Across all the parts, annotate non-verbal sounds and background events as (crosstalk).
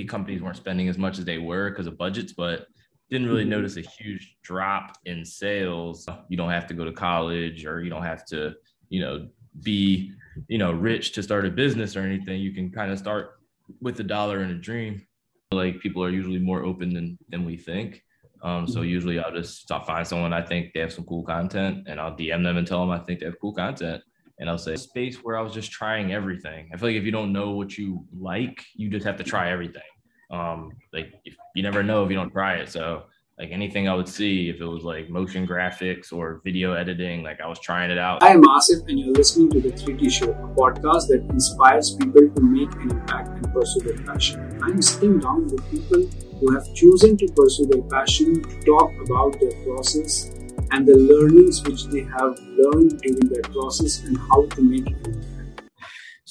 maybe companies weren't spending as much as they were because of budgets, but didn't really mm-hmm. notice a huge drop in sales. You don't have to go to college or you don't have to, you know, be, you know, rich to start a business or anything. You can kind of start with a dollar and a dream. Like people are usually more open than than we think. Um, so mm-hmm. usually I'll just stop find someone I think they have some cool content and I'll DM them and tell them I think they have cool content. And I'll say space where I was just trying everything. I feel like if you don't know what you like, you just have to try everything. Um, like if, you never know if you don't try it. So like anything I would see, if it was like motion graphics or video editing, like I was trying it out. I am Asif, and you're listening to the 3D Show, a podcast that inspires people to make an impact and pursue their passion. I'm sitting down with people who have chosen to pursue their passion to talk about their process and the learnings which they have learned during their process and how to make it.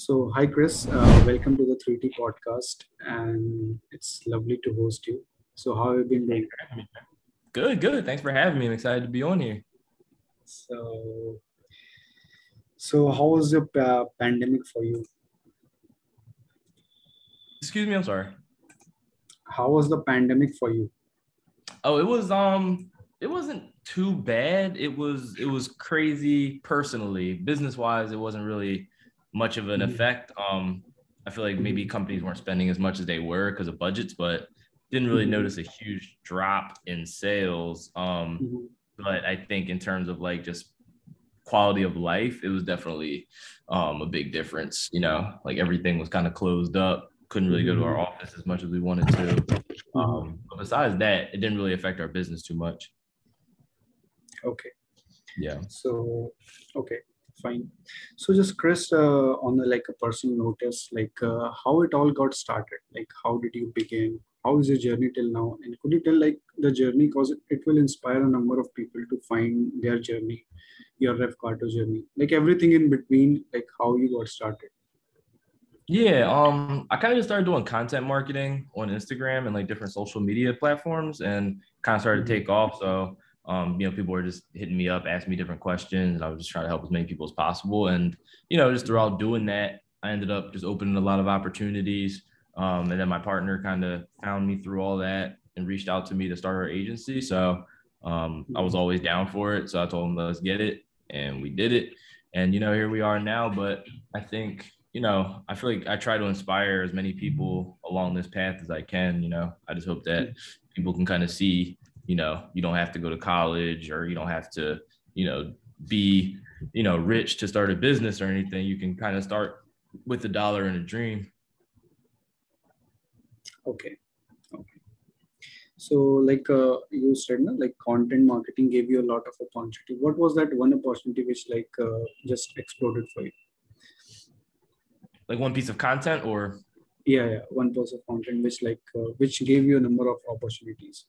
So, hi Chris, uh, welcome to the 3T podcast, and it's lovely to host you. So, how have you been doing? Good, good. Thanks for having me. I'm excited to be on here. So, so how was the uh, pandemic for you? Excuse me, I'm sorry. How was the pandemic for you? Oh, it was um it wasn't too bad. It was it was crazy personally. Business wise, it wasn't really much of an mm-hmm. effect. Um I feel like maybe companies weren't spending as much as they were because of budgets, but didn't really mm-hmm. notice a huge drop in sales. Um, mm-hmm. but I think in terms of like just quality of life, it was definitely um, a big difference. You know, like everything was kind of closed up. Couldn't really go to our mm-hmm. office as much as we wanted to. Mm-hmm. Um, but besides that, it didn't really affect our business too much. Okay. Yeah. So, okay, fine. So just Chris, uh, on the, like a personal notice, like uh, how it all got started. Like how did you begin? how is your journey till now and could you tell like the journey because it will inspire a number of people to find their journey your rev carto journey like everything in between like how you got started yeah um i kind of just started doing content marketing on instagram and like different social media platforms and kind of started to mm-hmm. take off so um, you know, people were just hitting me up, asking me different questions. and I was just trying to help as many people as possible. And, you know, just throughout doing that, I ended up just opening a lot of opportunities. Um, and then my partner kind of found me through all that and reached out to me to start our agency. So um, I was always down for it. So I told him, let's get it. And we did it. And, you know, here we are now. But I think, you know, I feel like I try to inspire as many people along this path as I can. You know, I just hope that people can kind of see, you know, you don't have to go to college or you don't have to, you know, be, you know, rich to start a business or anything. You can kind of start with a dollar and a dream. Okay. Okay. So like uh, you said no, like content marketing gave you a lot of opportunity. What was that one opportunity which like uh, just exploded for you? Like one piece of content or? Yeah yeah. One piece of content which like uh, which gave you a number of opportunities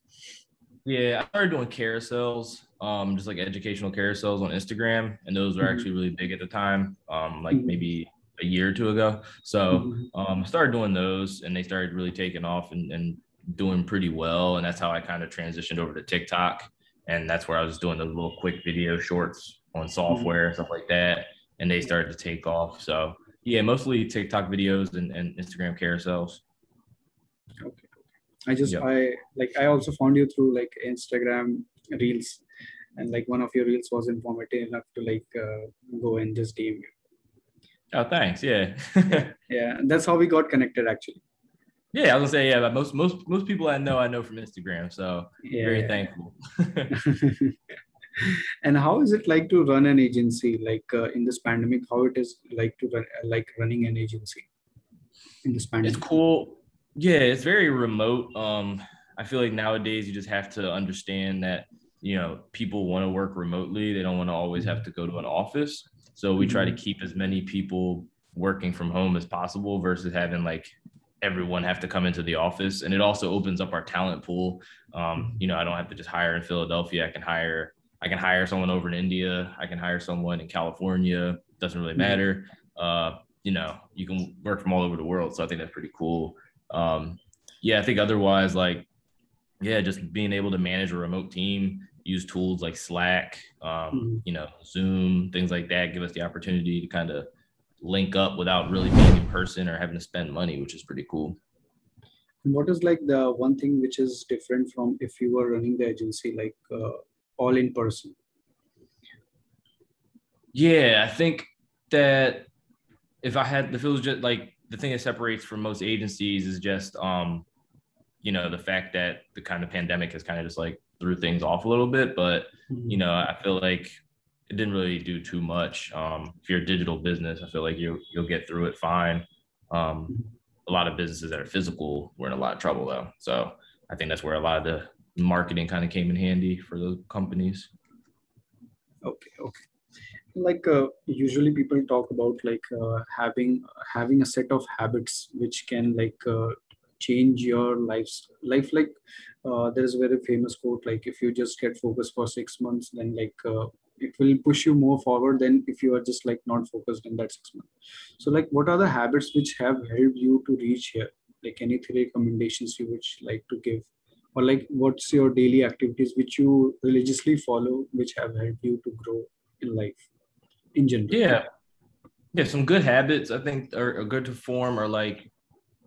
yeah i started doing carousels um just like educational carousels on instagram and those were mm-hmm. actually really big at the time um like mm-hmm. maybe a year or two ago. So mm-hmm. um, started doing those, and they started really taking off and, and doing pretty well. And that's how I kind of transitioned over to TikTok, and that's where I was doing the little quick video shorts on software and stuff like that. And they started to take off. So yeah, mostly TikTok videos and, and Instagram carousels. Okay. I just yep. I like I also found you through like Instagram reels and like one of your reels was informative enough to like uh, go and just DM you. Oh, thanks. Yeah. yeah. (laughs) That's how we got connected actually. Yeah, I was gonna say, yeah, but most most most people I know I know from Instagram. So yeah. very thankful. (laughs) (laughs) and how is it like to run an agency like uh, in this pandemic? How it is like to run like running an agency in this pandemic? It's cool. Yeah, it's very remote. Um, I feel like nowadays you just have to understand that you know people want to work remotely. They don't want to always have to go to an office. So we try to mm-hmm. keep as many people working from home as possible versus having like everyone have to come into the office. And it also opens up our talent pool. Um, you know, I don't have to just hire in Philadelphia. I can hire, I can hire someone over in India. I can hire someone in California. Doesn't really mm-hmm. matter. Uh, you know, you can work from all over the world. So I think that's pretty cool. Um, yeah, I think otherwise, like, yeah, just being able to manage a remote team use tools like Slack, um, mm-hmm. you know, Zoom, things like that, give us the opportunity to kind of link up without really being in person or having to spend money, which is pretty cool. what is like the one thing which is different from if you were running the agency like uh, all in person yeah i think that if i had if it was just like the thing that separates from most agencies is just um you know the fact that the kind of pandemic has kind of just like threw things off a little bit but you know i feel like it didn't really do too much. Um if you're a digital business i feel like you you'll get through it fine. Um a lot of businesses that are physical were in a lot of trouble though. So i think that's where a lot of the marketing kind of came in handy for those companies. Okay okay like uh, usually people talk about like uh, having having a set of habits which can like uh, change your life's life. Like uh, there is a very famous quote like if you just get focused for six months then like uh, it will push you more forward than if you are just like not focused in that six months. So like what are the habits which have helped you to reach here? Like any three recommendations you would like to give? Or like what's your daily activities which you religiously follow which have helped you to grow in life in general. Yeah. Yeah some good habits i think are, are good to form are like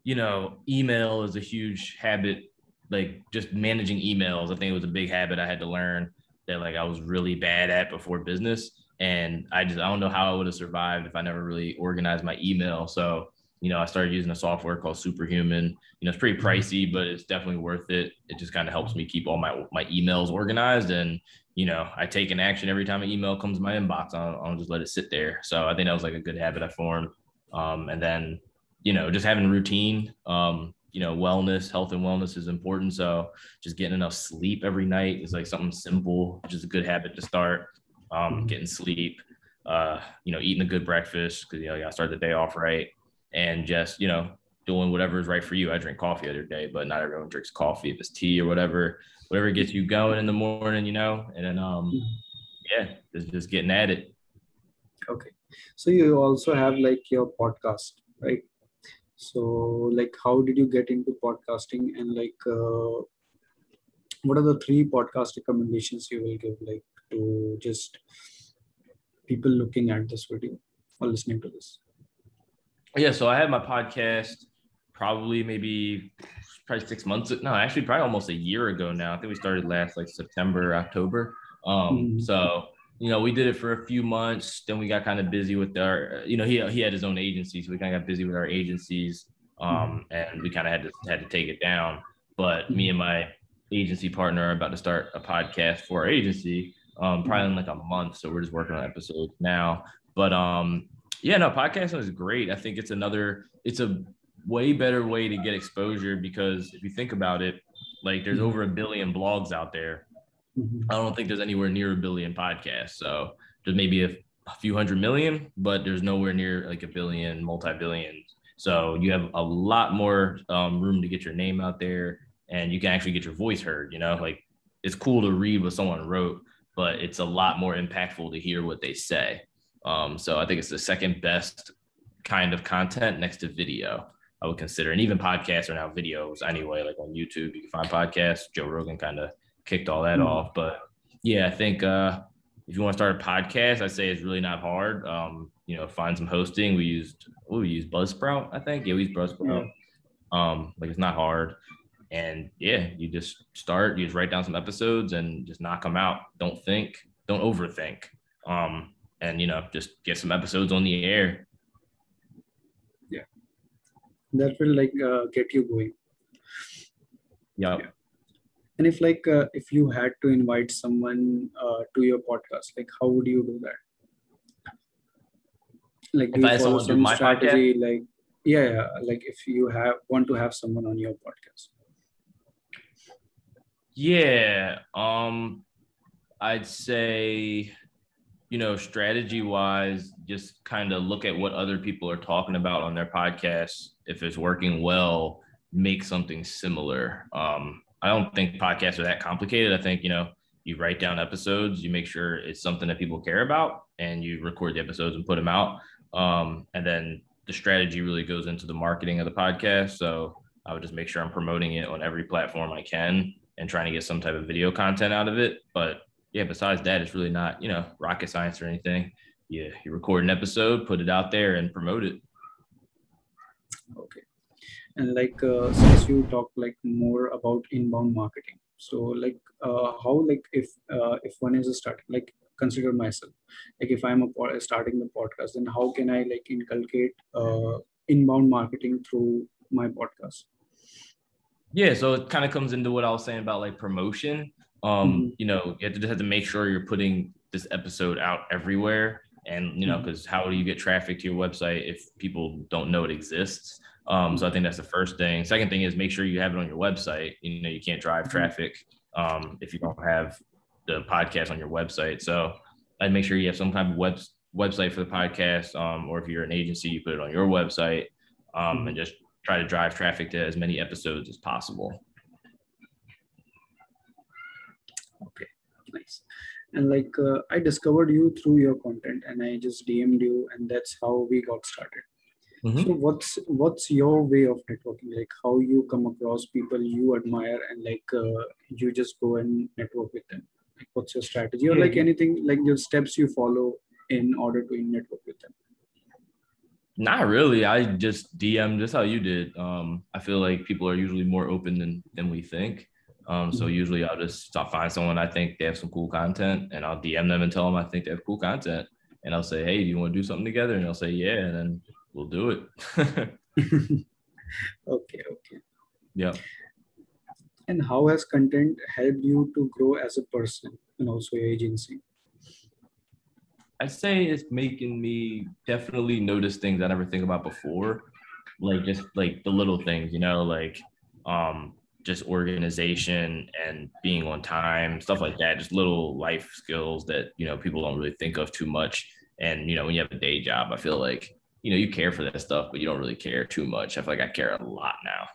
you know email is a huge habit. Like just managing emails i think it was a big habit i had to learn that like i was really bad at before business. And i just i don't know how i would have survived if i never really organized my email. So you know i started using a software called superhuman you know it's pretty mm-hmm. pricey but it's definitely worth it it just kind of helps me keep all my my emails organized and you know, I take an action every time an email comes in my inbox. I don't, I don't just let it sit there. So I think that was like a good habit I formed. Um, and then, you know, just having routine, um, you know, wellness, health and wellness is important. So just getting enough sleep every night is like something simple, which is a good habit to start. Um, mm-hmm. getting sleep, uh, you know, eating a good breakfast because you know you gotta start the day off right, and just you know doing whatever is right for you. I drink coffee the other day, but not everyone drinks coffee. If it's tea or whatever, whatever gets you going in the morning, you know, and then um yeah, just just getting at it. Okay. So you also have like your podcast, right? So like how did you get into podcasting and like uh, what are the three podcast recommendations you will give like to just people looking at this video or listening to this? Yeah, so I have my podcast probably maybe probably six months. No, actually, probably almost a year ago now. I think we started last like September, October. Um, mm-hmm. so you know, we did it for a few months. Then we got kind of busy with our, you know, he he had his own agency, so we kind of got busy with our agencies, um, mm-hmm. and we kind of had to had to take it down. But me and my agency partner are about to start a podcast for our agency, um, probably in like a month. So we're just working on episodes now. But um, yeah, no, podcasting is great. I think it's another, it's a way better way to get exposure because if you think about it, like there's mm-hmm. over a billion blogs out there. Mm-hmm. I don't think there's anywhere near a billion podcasts. So there's maybe a, a few hundred million, but there's nowhere near like a billion, multi billion. So you have a lot more um, room to get your name out there and you can actually get your voice heard. You know, like it's cool to read what someone wrote, but it's a lot more impactful to hear what they say. Um, so I think it's the second best kind of content next to video. I would consider. And even podcasts are now videos anyway, like on YouTube, you can find podcasts. Joe Rogan kind of kicked all that mm-hmm. off. But yeah, I think uh, if you want to start a podcast, I'd say it's really not hard. Um, you know, find some hosting. We used, oh, we used Buzzsprout, I think. Yeah, we used Buzzsprout. Mm-hmm. Um, like it's not hard. And yeah, you just start, you just write down some episodes and just knock them out. Don't think, don't overthink. Um, and you know, just get some episodes on the air Yeah. that will like uh, get you going yeah. yeah. and if like uh, if you had to invite someone uh, to your podcast like how would you do that like do if you follow some strategy podcast? like yeah, yeah like if you have want to have someone on your podcast yeah um i'd say you know, strategy wise, just kind of look at what other people are talking about on their podcasts. If it's working well, make something similar. Um, I don't think podcasts are that complicated. I think, you know, you write down episodes, you make sure it's something that people care about, and you record the episodes and put them out. Um, and then the strategy really goes into the marketing of the podcast. So I would just make sure I'm promoting it on every platform I can and trying to get some type of video content out of it. But yeah, besides that, it's really not, you know, rocket science or anything. Yeah, you record an episode, put it out there and promote it. Okay. and like uh, since you talk like more about inbound marketing so like uh, how like if uh, if one is a starting like consider myself like if i'm a starting the podcast then how can i like inculcate uh, inbound marketing through my podcast yeah so it kind of comes into what i was saying about like promotion um mm-hmm. you know you have to, just have to make sure you're putting this episode out everywhere and you know because mm-hmm. how do you get traffic to your website if people don't know it exists um, so I think that's the first thing. Second thing is make sure you have it on your website. You know, you can't drive mm-hmm. traffic um, if you don't have the podcast on your website. So I'd make sure you have some type of web website for the podcast, um, or if you're an agency, you put it on your website, um, and just try to drive traffic to as many episodes as possible. Okay, nice. And like uh, I discovered you through your content, and I just DM'd you, and that's how we got started. Mm-hmm. So what's what's your way of networking? Like how you come across people you admire and like uh, you just go and network with them. Like what's your strategy or like anything like your steps you follow in order to network with them? Not really. I just DM just how you did. Um, I feel like people are usually more open than than we think. Um, so mm-hmm. usually I'll just I'll find someone I think they have some cool content and I'll DM them and tell them I think they have cool content. And I'll say, Hey, do you want to do something together? And they'll say, Yeah. And then we'll do it. (laughs) okay, okay. Yeah. And how has content helped you to grow as a person and also your agency? I'd say it's making me definitely notice things I never think about before. Like just like the little things, you know, like um just organization and being on time, stuff like that, just little life skills that, you know, people don't really think of too much. And, you know, when you have a day job, I feel like you know, you care for that stuff, but you don't really care too much. I feel like I care a lot now.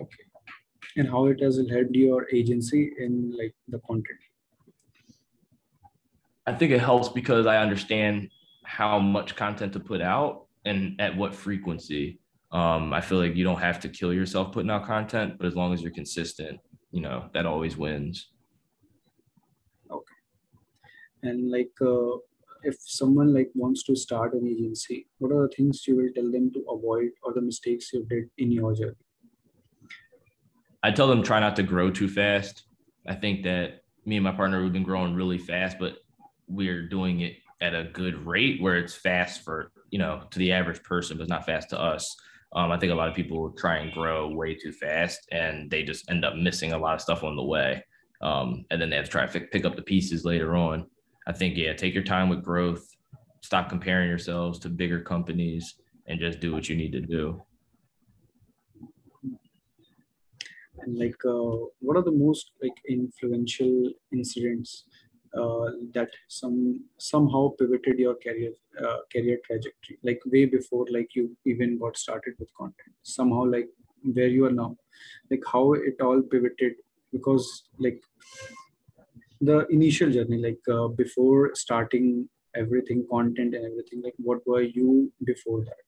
Okay. And how it has helped your agency in like the content? I think it helps because I understand how much content to put out and at what frequency. Um, I feel like you don't have to kill yourself putting out content, but as long as you're consistent, you know, that always wins. Okay. And like, uh, if someone like wants to start an agency what are the things you will tell them to avoid or the mistakes you did in your journey i tell them try not to grow too fast i think that me and my partner we've been growing really fast but we're doing it at a good rate where it's fast for you know to the average person but it's not fast to us um, i think a lot of people try and grow way too fast and they just end up missing a lot of stuff on the way. Um, and then they have to try to pick up the pieces later on. I think, yeah, take your time with growth, stop comparing yourselves to bigger companies, and just do what you need to do. And like, uh, what are the most like influential incidents that some somehow pivoted your career uh, career trajectory? Like way before, like you even got started with content. Somehow, like where you are now, like how it all pivoted because like the initial journey like uh, before starting everything content and everything like what were you before that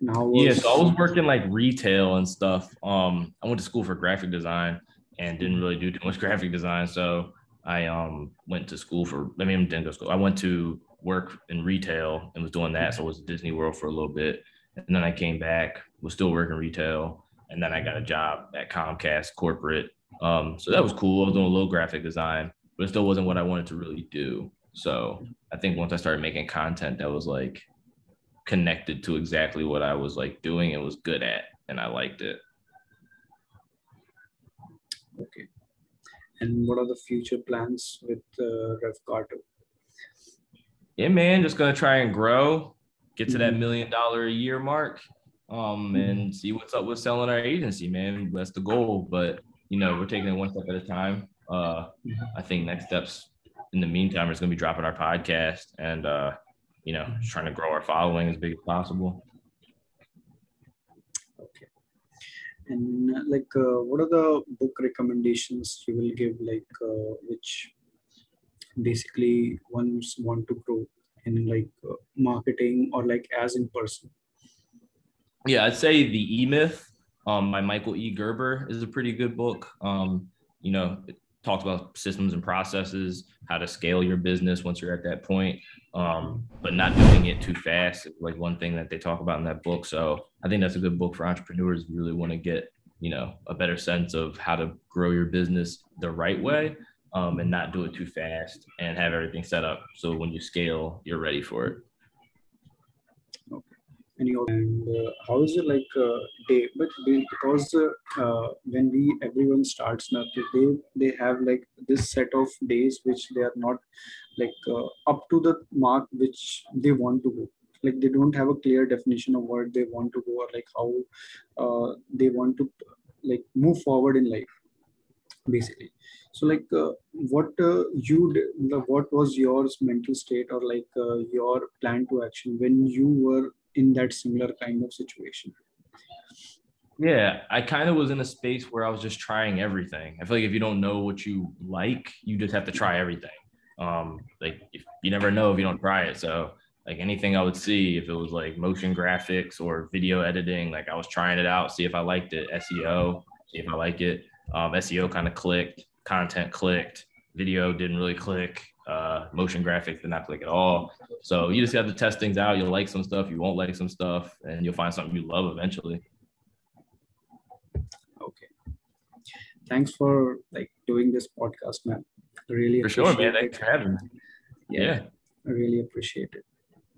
now was... yeah so i was working like retail and stuff um i went to school for graphic design and didn't really do too much (laughs) graphic design so i um went to school for i mean I didn't go to school i went to work in retail and was doing that so I was disney world for a little bit and then i came back was still working retail and then i got a job at comcast corporate um, so that was cool. I was doing a little graphic design, but it still wasn't what I wanted to really do. So I think once I started making content that was like connected to exactly what I was like doing and was good at, and I liked it. Okay. And what are the future plans with uh, Rev Carter? Yeah, man, just gonna try and grow, get to that mm-hmm. million dollar a year mark, um, and see what's up with selling our agency, man. That's the goal. But you know, we're taking it one step at a time. Uh, I think next steps in the meantime is to be dropping our podcast and, uh, you know, just trying to grow our following as big as possible. Okay. And uh, like, uh, what are the book recommendations you will give, like, uh, which basically ones want to grow in like marketing or like as in person? Yeah, I'd say the E Myth um, by Michael E. Gerber is a pretty good book. Um, you know, talks about systems and processes, how to scale your business once you're at that point, um, but not doing it too fast. Like one thing that they talk about in that book. So I think that's a good book for entrepreneurs who really want to get, you know, a better sense of how to grow your business the right way um, and not do it too fast and have everything set up. So when you scale, you're ready for it and uh, how is it like uh, day? But because uh, uh, when we everyone starts now they they have like this set of days which they are not like uh, up to the mark which they want to go. Like they don't have a clear definition of what they want to go or like how uh, they want to like move forward in life basically. So like uh, what uh, you did, what was your mental state or like uh, your plan to action when you were in that similar kind of situation? Yeah, I kind of was in a space where I was just trying everything. I feel like if you don't know what you like, you just have to try everything. Um, like you never know if you don't try it. So like anything I would see, if it was like motion graphics or video editing, like I was trying it out, see if I liked it. SEO, see if I like it. Um, SEO kind of clicked, content clicked, video didn't really click uh, motion graphics did not click at all. So you just have to test things out. You'll like some stuff, you won't like some stuff, and you'll find something you love eventually. Okay. Thanks for like doing this podcast, man. Really for sure, man. Thanks for having me. Yeah, yeah, I really appreciate it.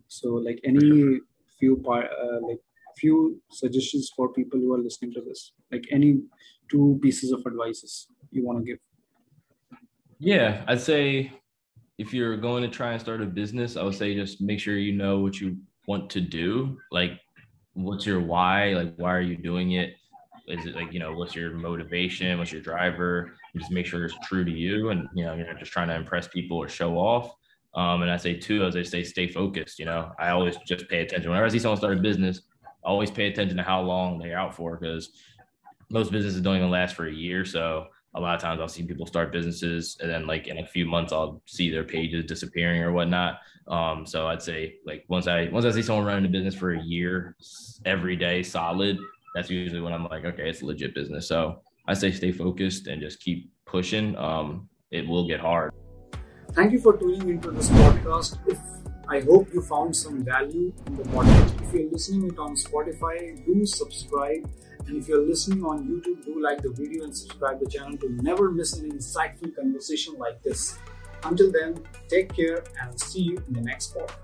So, like, any few part, uh, like few suggestions for people who are listening to this, like any two pieces of advices you want to give. Yeah, I'd say if you're going to try and start a business, I would say just make sure you know what you want to do. Like, what's your why? Like, why are you doing it? Is it like, you know, what's your motivation? What's your driver? just make sure it's true to you. And, you know, you're not just trying to impress people or show off. Um, and I say, too, as I say, stay focused. You know, I always just pay attention. Whenever I see someone start a business, I always pay attention to how long they're out for because most businesses don't even last for a year. So, a lot of times I'll see people start businesses and then like in a few months I'll see their pages disappearing or whatnot. Um, so I'd say like once I once I see someone running a business for a year every day solid, that's usually when I'm like, okay, it's a legit business. So I say stay focused and just keep pushing. Um, it will get hard. Thank you for tuning into this podcast. If I hope you found some value in the podcast. If you're listening it on Spotify, do subscribe and if you're listening on YouTube, do like the video and subscribe the channel to never miss an insightful conversation like this. Until then, take care and see you in the next podcast.